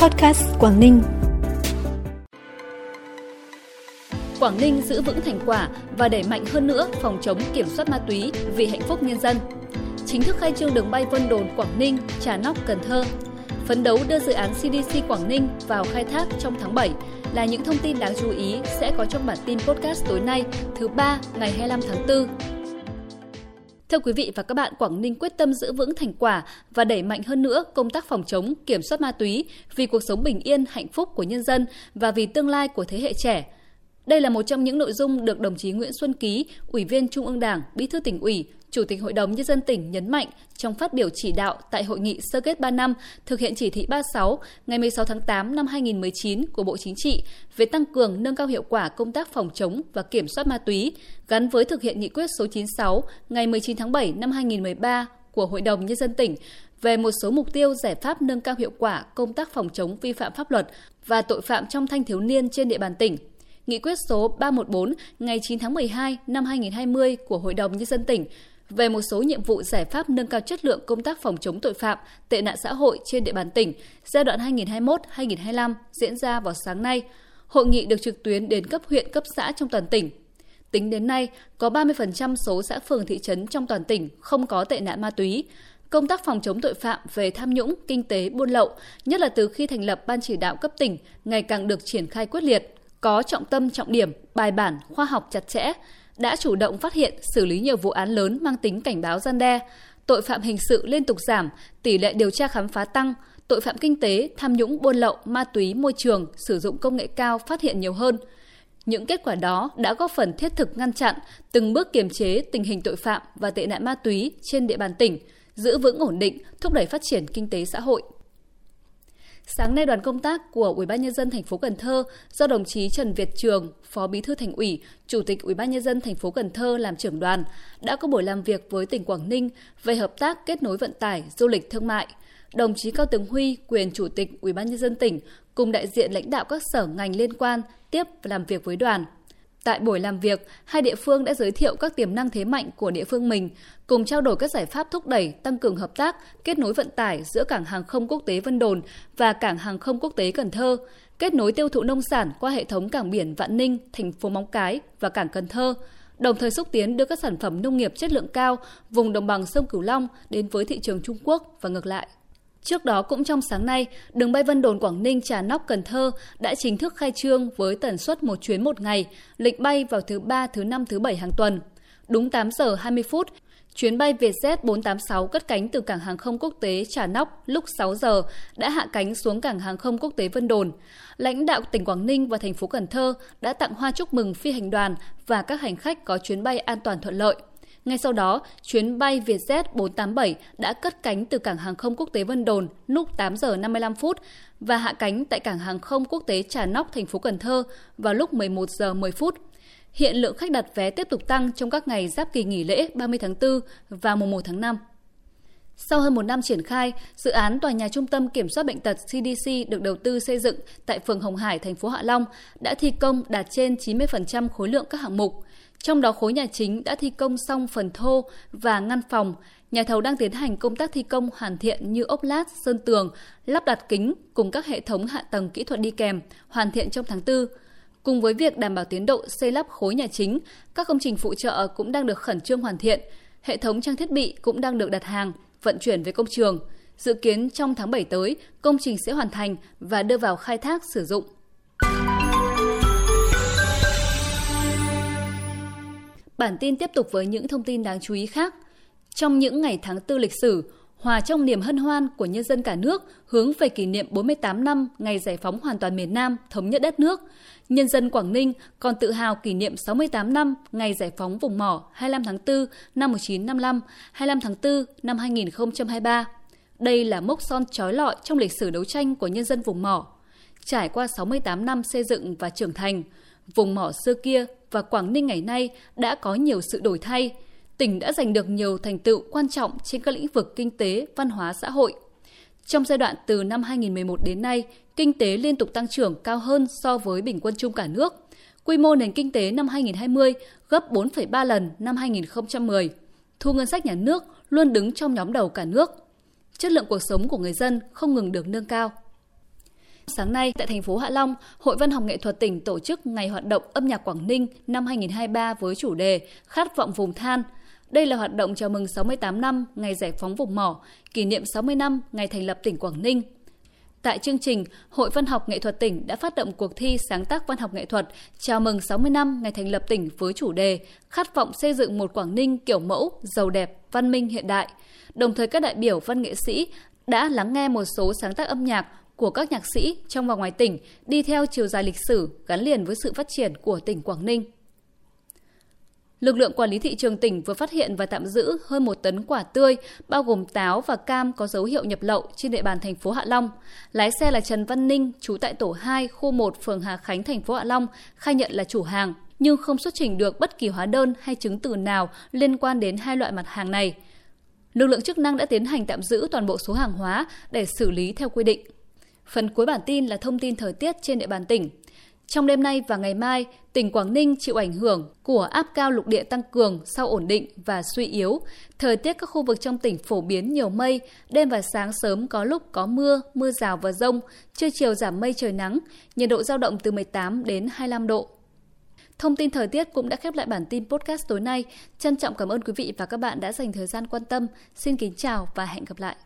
Podcast Quảng Ninh. Quảng Ninh giữ vững thành quả và đẩy mạnh hơn nữa phòng chống kiểm soát ma túy vì hạnh phúc nhân dân. Chính thức khai trương đường bay Vân Đồn Quảng Ninh, Trà Nóc, Cần Thơ. Phấn đấu đưa dự án CDC Quảng Ninh vào khai thác trong tháng 7 là những thông tin đáng chú ý sẽ có trong bản tin podcast tối nay thứ ba ngày 25 tháng 4 Thưa quý vị và các bạn, Quảng Ninh quyết tâm giữ vững thành quả và đẩy mạnh hơn nữa công tác phòng chống, kiểm soát ma túy vì cuộc sống bình yên, hạnh phúc của nhân dân và vì tương lai của thế hệ trẻ. Đây là một trong những nội dung được đồng chí Nguyễn Xuân Ký, Ủy viên Trung ương Đảng, Bí thư tỉnh ủy, Chủ tịch Hội đồng Nhân dân tỉnh nhấn mạnh trong phát biểu chỉ đạo tại Hội nghị sơ kết 3 năm thực hiện chỉ thị 36 ngày 16 tháng 8 năm 2019 của Bộ Chính trị về tăng cường, nâng cao hiệu quả công tác phòng chống và kiểm soát ma túy gắn với thực hiện nghị quyết số 96 ngày 19 tháng 7 năm 2013 của Hội đồng Nhân dân tỉnh về một số mục tiêu giải pháp nâng cao hiệu quả công tác phòng chống vi phạm pháp luật và tội phạm trong thanh thiếu niên trên địa bàn tỉnh. Nghị quyết số 314 ngày 9 tháng 12 năm 2020 của Hội đồng Nhân dân tỉnh về một số nhiệm vụ giải pháp nâng cao chất lượng công tác phòng chống tội phạm, tệ nạn xã hội trên địa bàn tỉnh giai đoạn 2021-2025 diễn ra vào sáng nay. Hội nghị được trực tuyến đến cấp huyện, cấp xã trong toàn tỉnh. Tính đến nay, có 30% số xã phường thị trấn trong toàn tỉnh không có tệ nạn ma túy. Công tác phòng chống tội phạm về tham nhũng, kinh tế, buôn lậu, nhất là từ khi thành lập Ban chỉ đạo cấp tỉnh, ngày càng được triển khai quyết liệt, có trọng tâm trọng điểm, bài bản, khoa học chặt chẽ, đã chủ động phát hiện, xử lý nhiều vụ án lớn mang tính cảnh báo gian đe, tội phạm hình sự liên tục giảm, tỷ lệ điều tra khám phá tăng, tội phạm kinh tế, tham nhũng, buôn lậu, ma túy, môi trường, sử dụng công nghệ cao phát hiện nhiều hơn. Những kết quả đó đã góp phần thiết thực ngăn chặn, từng bước kiềm chế tình hình tội phạm và tệ nạn ma túy trên địa bàn tỉnh, giữ vững ổn định, thúc đẩy phát triển kinh tế xã hội. Sáng nay đoàn công tác của Ủy ban nhân dân thành phố Cần Thơ do đồng chí Trần Việt Trường, Phó Bí thư Thành ủy, Chủ tịch Ủy ban nhân dân thành phố Cần Thơ làm trưởng đoàn đã có buổi làm việc với tỉnh Quảng Ninh về hợp tác kết nối vận tải, du lịch thương mại. Đồng chí Cao Tường Huy, quyền Chủ tịch Ủy ban nhân dân tỉnh cùng đại diện lãnh đạo các sở ngành liên quan tiếp và làm việc với đoàn. Tại buổi làm việc, hai địa phương đã giới thiệu các tiềm năng thế mạnh của địa phương mình, cùng trao đổi các giải pháp thúc đẩy, tăng cường hợp tác, kết nối vận tải giữa cảng hàng không quốc tế Vân Đồn và cảng hàng không quốc tế Cần Thơ, kết nối tiêu thụ nông sản qua hệ thống cảng biển Vạn Ninh, thành phố Móng Cái và cảng Cần Thơ, đồng thời xúc tiến đưa các sản phẩm nông nghiệp chất lượng cao vùng đồng bằng sông Cửu Long đến với thị trường Trung Quốc và ngược lại. Trước đó cũng trong sáng nay, đường bay Vân Đồn Quảng Ninh Trà Nóc Cần Thơ đã chính thức khai trương với tần suất một chuyến một ngày, lịch bay vào thứ ba, thứ năm, thứ bảy hàng tuần. Đúng 8 giờ 20 phút, chuyến bay Vietjet 486 cất cánh từ cảng hàng không quốc tế Trà Nóc lúc 6 giờ đã hạ cánh xuống cảng hàng không quốc tế Vân Đồn. Lãnh đạo tỉnh Quảng Ninh và thành phố Cần Thơ đã tặng hoa chúc mừng phi hành đoàn và các hành khách có chuyến bay an toàn thuận lợi. Ngay sau đó, chuyến bay Vietjet 487 đã cất cánh từ cảng hàng không quốc tế Vân Đồn lúc 8 giờ 55 phút và hạ cánh tại cảng hàng không quốc tế Trà Nóc, thành phố Cần Thơ vào lúc 11 giờ 10 phút. Hiện lượng khách đặt vé tiếp tục tăng trong các ngày giáp kỳ nghỉ lễ 30 tháng 4 và mùng 1 tháng 5. Sau hơn một năm triển khai, dự án tòa nhà trung tâm kiểm soát bệnh tật CDC được đầu tư xây dựng tại phường Hồng Hải, thành phố Hạ Long đã thi công đạt trên 90% khối lượng các hạng mục. Trong đó khối nhà chính đã thi công xong phần thô và ngăn phòng. Nhà thầu đang tiến hành công tác thi công hoàn thiện như ốp lát, sơn tường, lắp đặt kính cùng các hệ thống hạ tầng kỹ thuật đi kèm, hoàn thiện trong tháng 4. Cùng với việc đảm bảo tiến độ xây lắp khối nhà chính, các công trình phụ trợ cũng đang được khẩn trương hoàn thiện. Hệ thống trang thiết bị cũng đang được đặt hàng, vận chuyển về công trường. Dự kiến trong tháng 7 tới, công trình sẽ hoàn thành và đưa vào khai thác sử dụng. Bản tin tiếp tục với những thông tin đáng chú ý khác. Trong những ngày tháng tư lịch sử, hòa trong niềm hân hoan của nhân dân cả nước hướng về kỷ niệm 48 năm ngày giải phóng hoàn toàn miền Nam, thống nhất đất nước. Nhân dân Quảng Ninh còn tự hào kỷ niệm 68 năm ngày giải phóng vùng mỏ 25 tháng 4 năm 1955, 25 tháng 4 năm 2023. Đây là mốc son trói lọi trong lịch sử đấu tranh của nhân dân vùng mỏ. Trải qua 68 năm xây dựng và trưởng thành, vùng mỏ xưa kia và Quảng Ninh ngày nay đã có nhiều sự đổi thay. Tỉnh đã giành được nhiều thành tựu quan trọng trên các lĩnh vực kinh tế, văn hóa, xã hội. Trong giai đoạn từ năm 2011 đến nay, kinh tế liên tục tăng trưởng cao hơn so với bình quân chung cả nước. Quy mô nền kinh tế năm 2020 gấp 4,3 lần năm 2010. Thu ngân sách nhà nước luôn đứng trong nhóm đầu cả nước. Chất lượng cuộc sống của người dân không ngừng được nâng cao. Sáng nay tại thành phố Hạ Long, Hội Văn học nghệ thuật tỉnh tổ chức Ngày hoạt động âm nhạc Quảng Ninh năm 2023 với chủ đề Khát vọng vùng than. Đây là hoạt động chào mừng 68 năm ngày giải phóng vùng mỏ, kỷ niệm 60 năm ngày thành lập tỉnh Quảng Ninh. Tại chương trình, Hội Văn học Nghệ thuật tỉnh đã phát động cuộc thi sáng tác văn học nghệ thuật chào mừng 60 năm ngày thành lập tỉnh với chủ đề Khát vọng xây dựng một Quảng Ninh kiểu mẫu, giàu đẹp, văn minh hiện đại. Đồng thời các đại biểu văn nghệ sĩ đã lắng nghe một số sáng tác âm nhạc của các nhạc sĩ trong và ngoài tỉnh đi theo chiều dài lịch sử gắn liền với sự phát triển của tỉnh Quảng Ninh. Lực lượng quản lý thị trường tỉnh vừa phát hiện và tạm giữ hơn một tấn quả tươi, bao gồm táo và cam có dấu hiệu nhập lậu trên địa bàn thành phố Hạ Long. Lái xe là Trần Văn Ninh, trú tại tổ 2, khu 1, phường Hà Khánh, thành phố Hạ Long, khai nhận là chủ hàng, nhưng không xuất trình được bất kỳ hóa đơn hay chứng từ nào liên quan đến hai loại mặt hàng này. Lực lượng chức năng đã tiến hành tạm giữ toàn bộ số hàng hóa để xử lý theo quy định. Phần cuối bản tin là thông tin thời tiết trên địa bàn tỉnh. Trong đêm nay và ngày mai, tỉnh Quảng Ninh chịu ảnh hưởng của áp cao lục địa tăng cường sau ổn định và suy yếu. Thời tiết các khu vực trong tỉnh phổ biến nhiều mây, đêm và sáng sớm có lúc có mưa, mưa rào và rông, trưa chiều giảm mây trời nắng, nhiệt độ giao động từ 18 đến 25 độ. Thông tin thời tiết cũng đã khép lại bản tin podcast tối nay. Trân trọng cảm ơn quý vị và các bạn đã dành thời gian quan tâm. Xin kính chào và hẹn gặp lại.